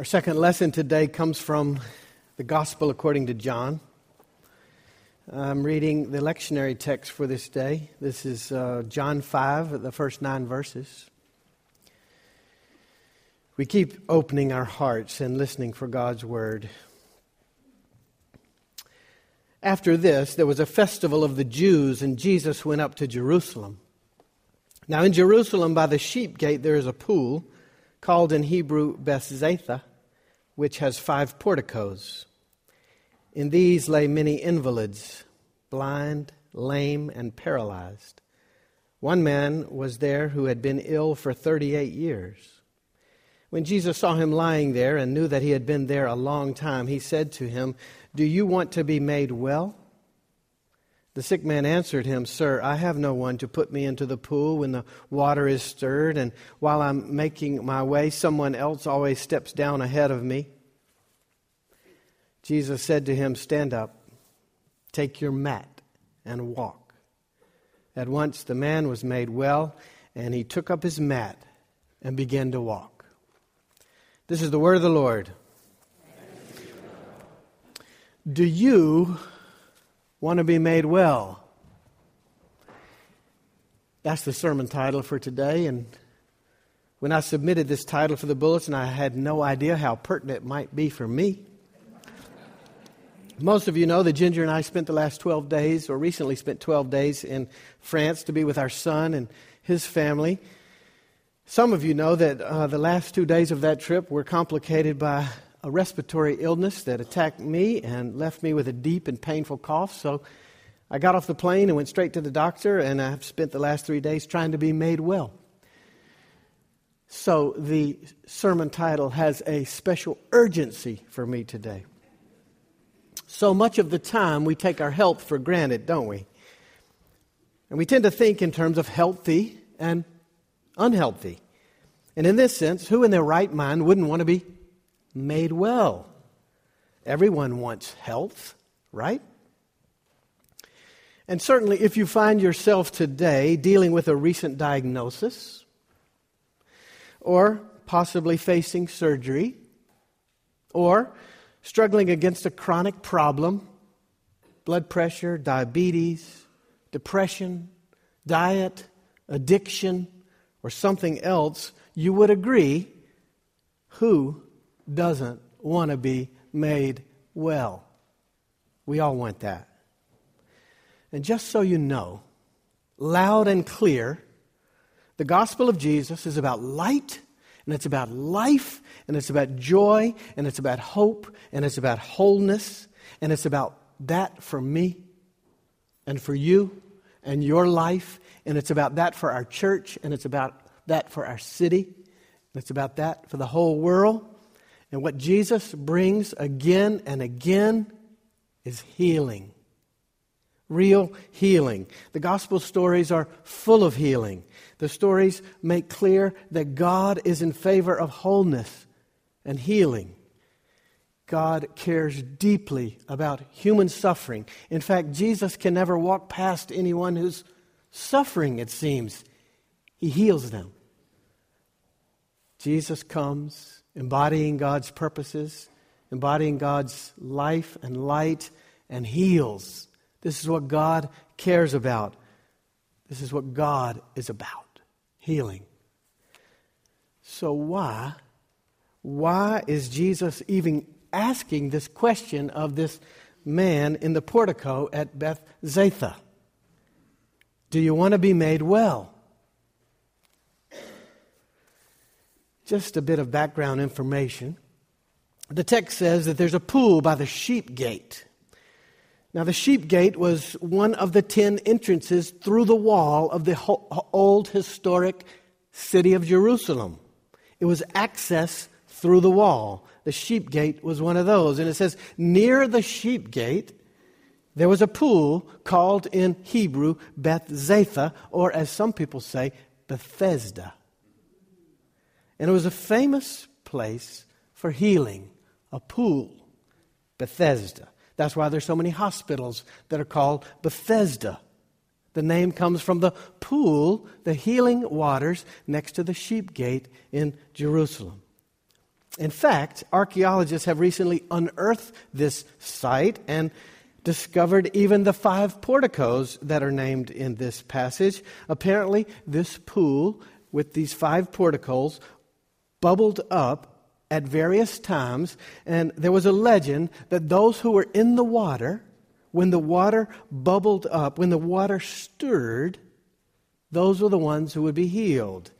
Our second lesson today comes from the Gospel according to John. I'm reading the lectionary text for this day. This is uh, John 5, the first nine verses. We keep opening our hearts and listening for God's word. After this, there was a festival of the Jews, and Jesus went up to Jerusalem. Now, in Jerusalem, by the sheep gate, there is a pool called in Hebrew Bethzatha which has five porticos. In these lay many invalids, blind, lame, and paralyzed. One man was there who had been ill for 38 years. When Jesus saw him lying there and knew that he had been there a long time, he said to him, Do you want to be made well? The sick man answered him, Sir, I have no one to put me into the pool when the water is stirred, and while I'm making my way, someone else always steps down ahead of me. Jesus said to him, Stand up, take your mat, and walk. At once the man was made well, and he took up his mat and began to walk. This is the word of the Lord. Do you want to be made well? That's the sermon title for today. And when I submitted this title for the bulletin, I had no idea how pertinent it might be for me. Most of you know that Ginger and I spent the last 12 days, or recently spent 12 days in France to be with our son and his family. Some of you know that uh, the last two days of that trip were complicated by a respiratory illness that attacked me and left me with a deep and painful cough. So I got off the plane and went straight to the doctor, and I've spent the last three days trying to be made well. So the sermon title has a special urgency for me today. So much of the time we take our health for granted, don't we? And we tend to think in terms of healthy and unhealthy. And in this sense, who in their right mind wouldn't want to be made well. Everyone wants health, right? And certainly, if you find yourself today dealing with a recent diagnosis or possibly facing surgery or struggling against a chronic problem, blood pressure, diabetes, depression, diet, addiction, or something else, you would agree who doesn't want to be made well. We all want that. And just so you know, loud and clear, the gospel of Jesus is about light, and it's about life, and it's about joy, and it's about hope, and it's about wholeness, and it's about that for me and for you and your life, and it's about that for our church, and it's about that for our city, and it's about that for the whole world. And what Jesus brings again and again is healing. Real healing. The gospel stories are full of healing. The stories make clear that God is in favor of wholeness and healing. God cares deeply about human suffering. In fact, Jesus can never walk past anyone who's suffering, it seems. He heals them. Jesus comes embodying God's purposes, embodying God's life and light, and heals. This is what God cares about. This is what God is about healing. So, why? Why is Jesus even asking this question of this man in the portico at Bethzatha? Do you want to be made well? Just a bit of background information. The text says that there's a pool by the sheep gate. Now, the sheep gate was one of the ten entrances through the wall of the old historic city of Jerusalem. It was access through the wall. The sheep gate was one of those. And it says, near the sheep gate, there was a pool called in Hebrew Beth Bethzatha, or as some people say, Bethesda. And it was a famous place for healing, a pool, Bethesda. That's why there's so many hospitals that are called Bethesda. The name comes from the pool, the healing waters next to the sheep gate in Jerusalem. In fact, archaeologists have recently unearthed this site and discovered even the five porticos that are named in this passage. Apparently, this pool with these five porticos bubbled up at various times, and there was a legend that those who were in the water, when the water bubbled up, when the water stirred, those were the ones who would be healed.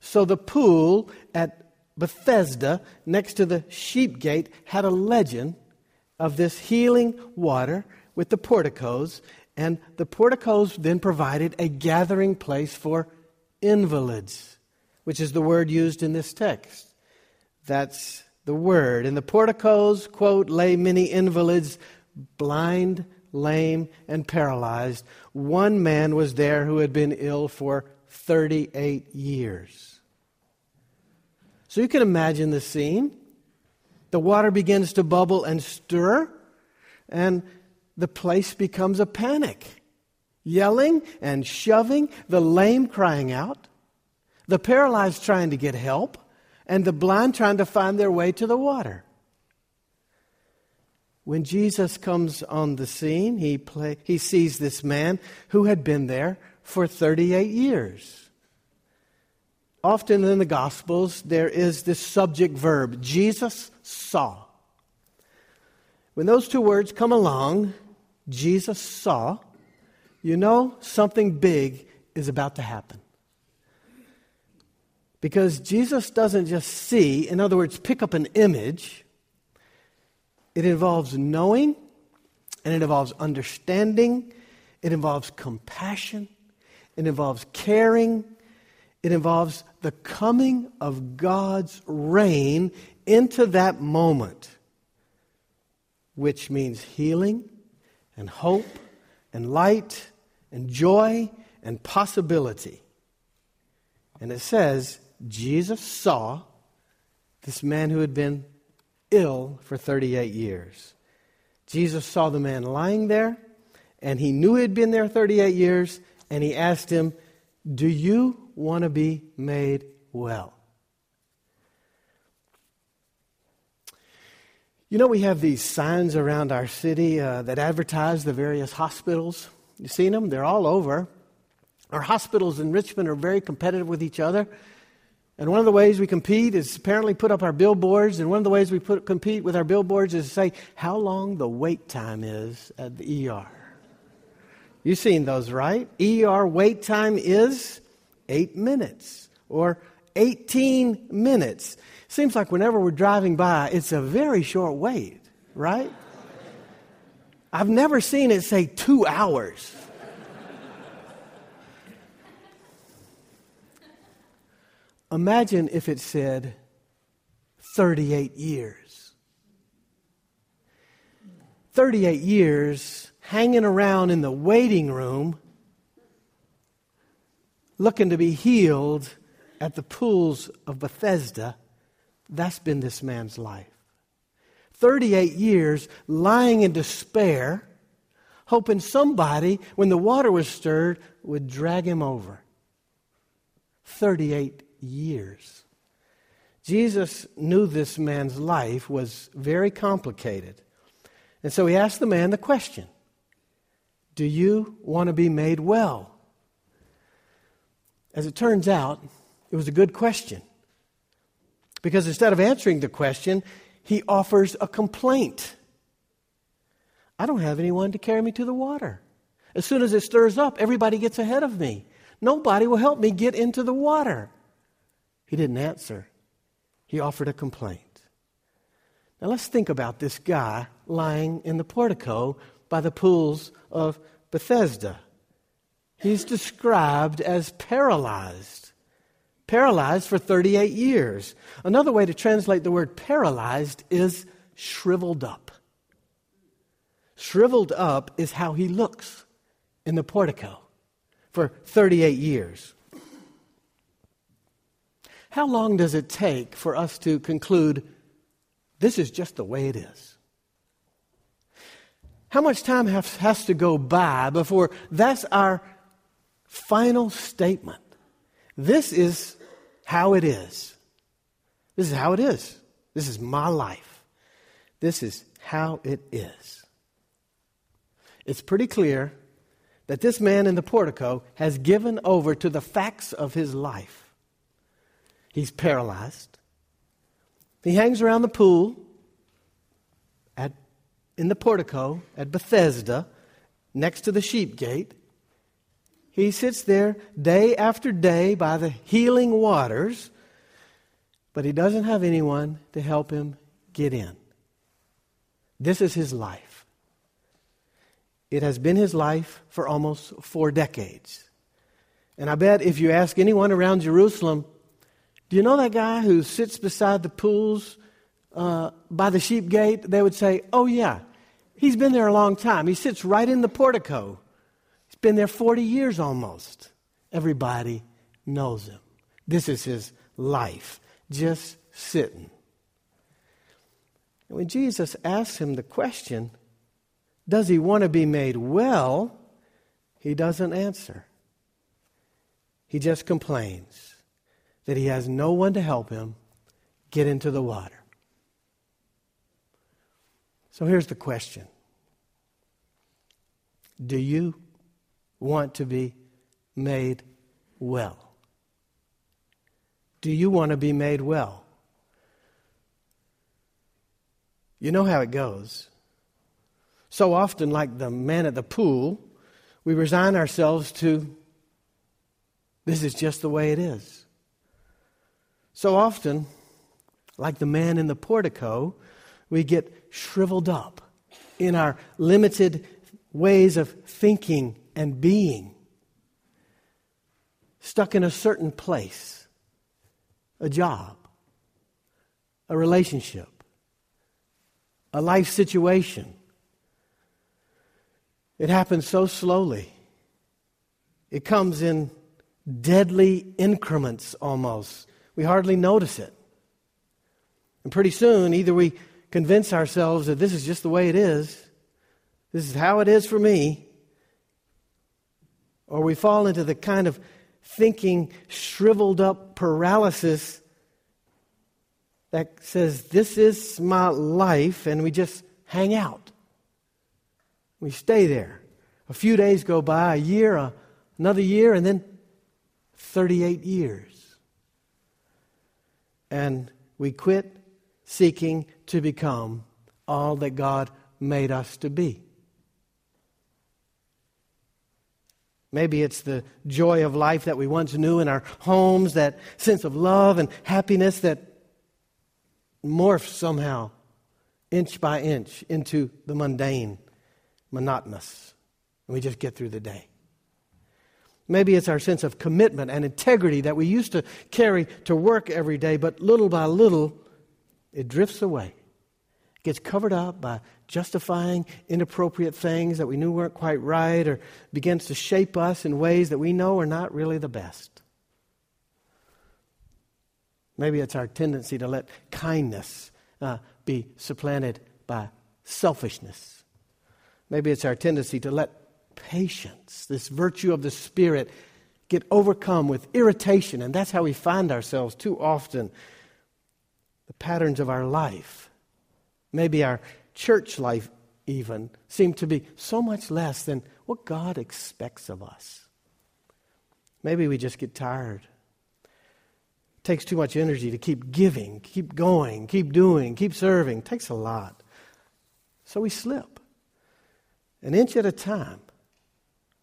So the pool at Bethesda, next to the sheep gate, had a legend of this healing water with the porticos, and the porticos then provided a gathering place for invalids, which is the word used in this text. That's the word. And the porticos, quote, lay many invalids, blind, lame, and paralyzed. One man was there who had been ill for 38 years. So you can imagine the scene. The water begins to bubble and stir, and the place becomes a panic. Yelling and shoving, the lame crying out, the paralyzed trying to get help, and the blind trying to find their way to the water. When Jesus comes on the scene, he, play, he sees this man who had been there for 38 years. Often in the Gospels, there is this subject verb Jesus saw. When those two words come along, Jesus saw, you know something big is about to happen. Because Jesus doesn't just see, in other words, pick up an image, it involves knowing, and it involves understanding, it involves compassion, it involves caring, it involves the coming of God's reign into that moment, which means healing and hope and light and joy and possibility. And it says, Jesus saw this man who had been ill for 38 years. Jesus saw the man lying there, and he knew he had been there 38 years, and he asked him, Do you want to be made well. You know, we have these signs around our city uh, that advertise the various hospitals. You've seen them? They're all over. Our hospitals in Richmond are very competitive with each other. And one of the ways we compete is apparently put up our billboards. And one of the ways we put, compete with our billboards is to say how long the wait time is at the ER. You've seen those, right? ER wait time is eight minutes or 18 minutes. Seems like whenever we're driving by, it's a very short wait, right? I've never seen it say two hours. Imagine if it said 38 years. 38 years hanging around in the waiting room looking to be healed at the pools of Bethesda, that's been this man's life. 38 years lying in despair, hoping somebody, when the water was stirred, would drag him over. 38 years. Jesus knew this man's life was very complicated. And so he asked the man the question Do you want to be made well? As it turns out, it was a good question. Because instead of answering the question, he offers a complaint. I don't have anyone to carry me to the water. As soon as it stirs up, everybody gets ahead of me. Nobody will help me get into the water. He didn't answer, he offered a complaint. Now let's think about this guy lying in the portico by the pools of Bethesda. He's described as paralyzed. Paralyzed for 38 years. Another way to translate the word paralyzed is shriveled up. Shriveled up is how he looks in the portico for 38 years. How long does it take for us to conclude this is just the way it is? How much time has, has to go by before that's our final statement. This is how it is. This is how it is. This is my life. This is how it is. It's pretty clear that this man in the portico has given over to the facts of his life. He's paralyzed. He hangs around the pool at, in the portico at Bethesda next to the sheep gate. He sits there day after day by the healing waters, but he doesn't have anyone to help him get in. This is his life. It has been his life for almost four decades. And I bet if you ask anyone around Jerusalem, do you know that guy who sits beside the pools uh, by the sheep gate? They would say, oh, yeah, he's been there a long time. He sits right in the portico. He's been there 40 years almost. Everybody knows him. This is his life, just sitting. And when Jesus asks him the question, does he want to be made well? He doesn't answer. He just complains that he has no one to help him get into the water. So here's the question Do you want to be made well? Do you want to be made well? You know how it goes. So often, like the man at the pool, we resign ourselves to this is just the way it is. So often, like the man in the portico, we get shriveled up in our limited ways of thinking and being, stuck in a certain place, a job, a relationship, a life situation. It happens so slowly. It comes in deadly increments almost. We hardly notice it. And pretty soon, either we convince ourselves that this is just the way it is, this is how it is for me, or we fall into the kind of thinking, shriveled up paralysis that says, This is my life, and we just hang out. We stay there. A few days go by, a year, another year, and then 38 years. And we quit seeking to become all that God made us to be. Maybe it's the joy of life that we once knew in our homes, that sense of love and happiness that morphs somehow, inch by inch, into the mundane, monotonous. And we just get through the day. Maybe it's our sense of commitment and integrity that we used to carry to work every day, but little by little, it drifts away. It gets covered up by justifying inappropriate things that we knew weren't quite right or begins to shape us in ways that we know are not really the best. Maybe it's our tendency to let kindness uh, be supplanted by selfishness. Maybe it's our tendency to let patience, this virtue of the Spirit, get overcome with irritation. And that's how we find ourselves too often. The patterns of our life, maybe our church life even, seem to be so much less than what God expects of us. Maybe we just get tired. It takes too much energy to keep giving, keep going, keep doing, keep serving. It takes a lot. So we slip, an inch at a time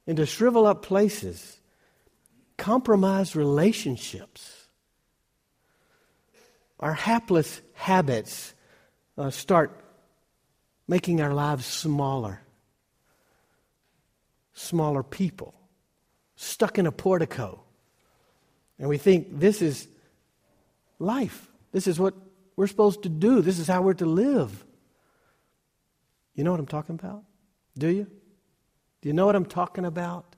into shrivel up places, compromised relationships. Our hapless habits uh, start making our lives smaller. Smaller people, stuck in a portico. And we think this is life. This is what we're supposed to do. This is how we're to live. You know what I'm talking about? Do you? Do you know what I'm talking about?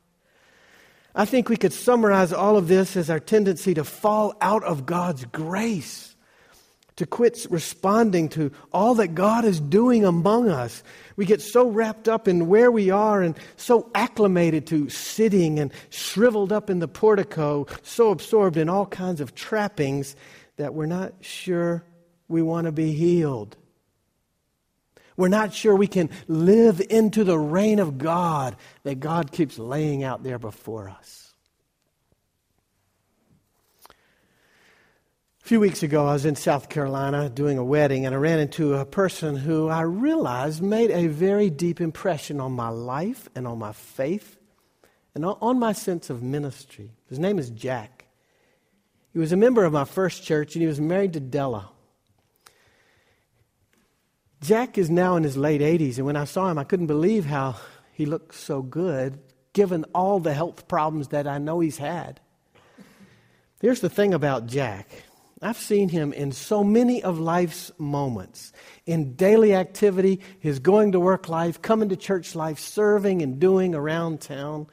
I think we could summarize all of this as our tendency to fall out of God's grace, to quit responding to all that God is doing among us. We get so wrapped up in where we are and so acclimated to sitting and shriveled up in the portico, so absorbed in all kinds of trappings that we're not sure we want to be healed. We're not sure we can live into the reign of God that God keeps laying out there before us. A few weeks ago, I was in South Carolina doing a wedding, and I ran into a person who I realized made a very deep impression on my life and on my faith and on my sense of ministry. His name is Jack. He was a member of my first church, and he was married to Della. Jack is now in his late 80s, and when I saw him, I couldn't believe how he looked so good, given all the health problems that I know he's had. Here's the thing about Jack I've seen him in so many of life's moments in daily activity, his going to work life, coming to church life, serving and doing around town.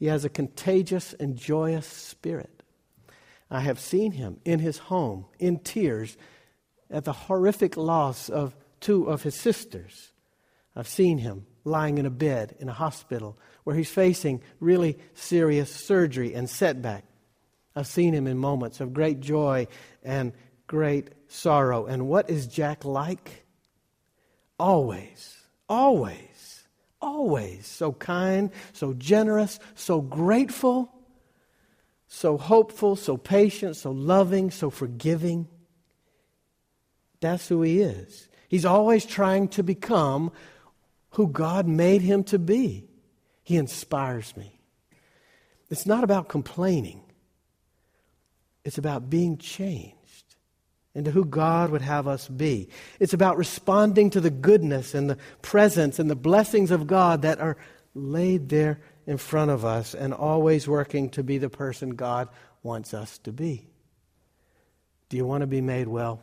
He has a contagious and joyous spirit. I have seen him in his home in tears at the horrific loss of two of his sisters. I've seen him lying in a bed in a hospital where he's facing really serious surgery and setback. I've seen him in moments of great joy and great sorrow. And what is Jack like? Always, always, always so kind, so generous, so grateful, so hopeful, so patient, so loving, so forgiving. That's who he is. He's always trying to become who God made him to be. He inspires me. It's not about complaining, it's about being changed into who God would have us be. It's about responding to the goodness and the presence and the blessings of God that are laid there in front of us and always working to be the person God wants us to be. Do you want to be made well?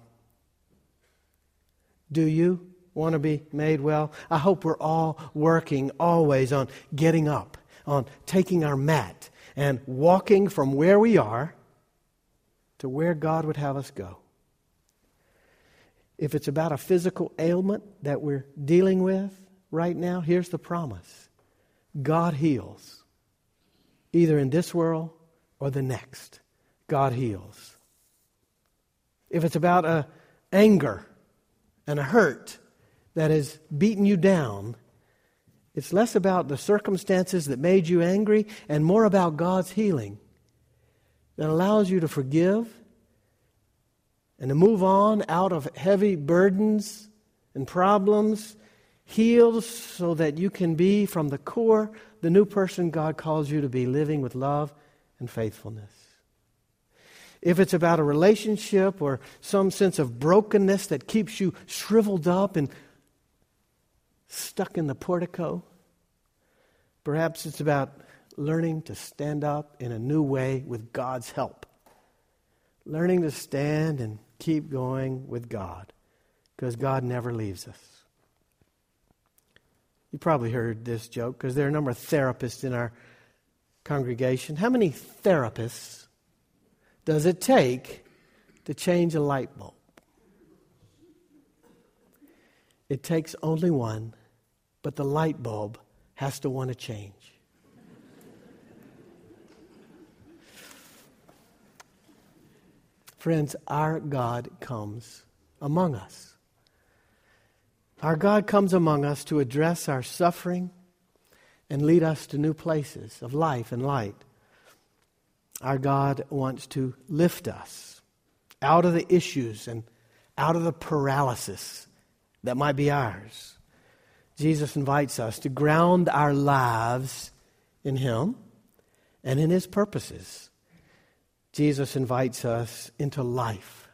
Do you want to be made well? I hope we're all working always on getting up, on taking our mat, and walking from where we are to where God would have us go. If it's about a physical ailment that we're dealing with right now, here's the promise God heals, either in this world or the next. God heals. If it's about a anger and a hurt that has beaten you down, it's less about the circumstances that made you angry and more about God's healing that allows you to forgive and to move on out of heavy burdens and problems, healed so that you can be from the core the new person God calls you to be, living with love and faithfulness if it's about a relationship or some sense of brokenness that keeps you shriveled up and stuck in the portico, perhaps it's about learning to stand up in a new way with God's help. Learning to stand and keep going with God because God never leaves us. You probably heard this joke because there are a number of therapists in our congregation. How many therapists does it take to change a light bulb? It takes only one, but the light bulb has to want to change. Friends, our God comes among us. Our God comes among us to address our suffering and lead us to new places of life and light. Our God wants to lift us out of the issues and out of the paralysis that might be ours. Jesus invites us to ground our lives in Him and in His purposes. Jesus invites us into life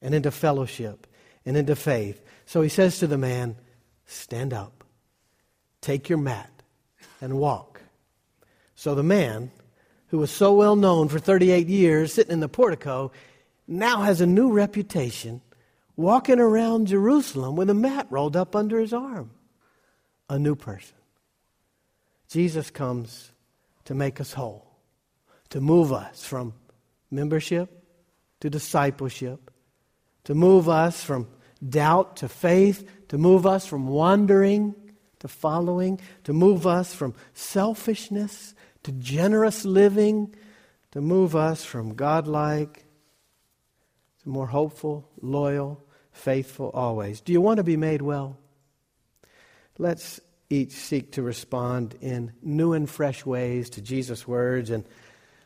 and into fellowship and into faith. So He says to the man, Stand up, take your mat, and walk. So the man who was so well known for 38 years sitting in the portico, now has a new reputation walking around Jerusalem with a mat rolled up under his arm. A new person. Jesus comes to make us whole, to move us from membership to discipleship, to move us from doubt to faith, to move us from wandering to following, to move us from selfishness to generous living, to move us from godlike to more hopeful, loyal, faithful always. Do you want to be made well? Let's each seek to respond in new and fresh ways to Jesus' words and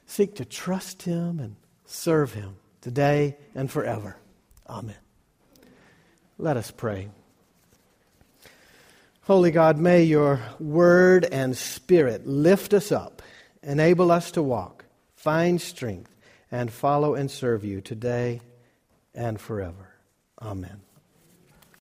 seek to trust Him and serve Him today and forever. Amen. Let us pray. Holy God, may your word and spirit lift us up, enable us to walk, find strength, and follow and serve you today and forever. Amen.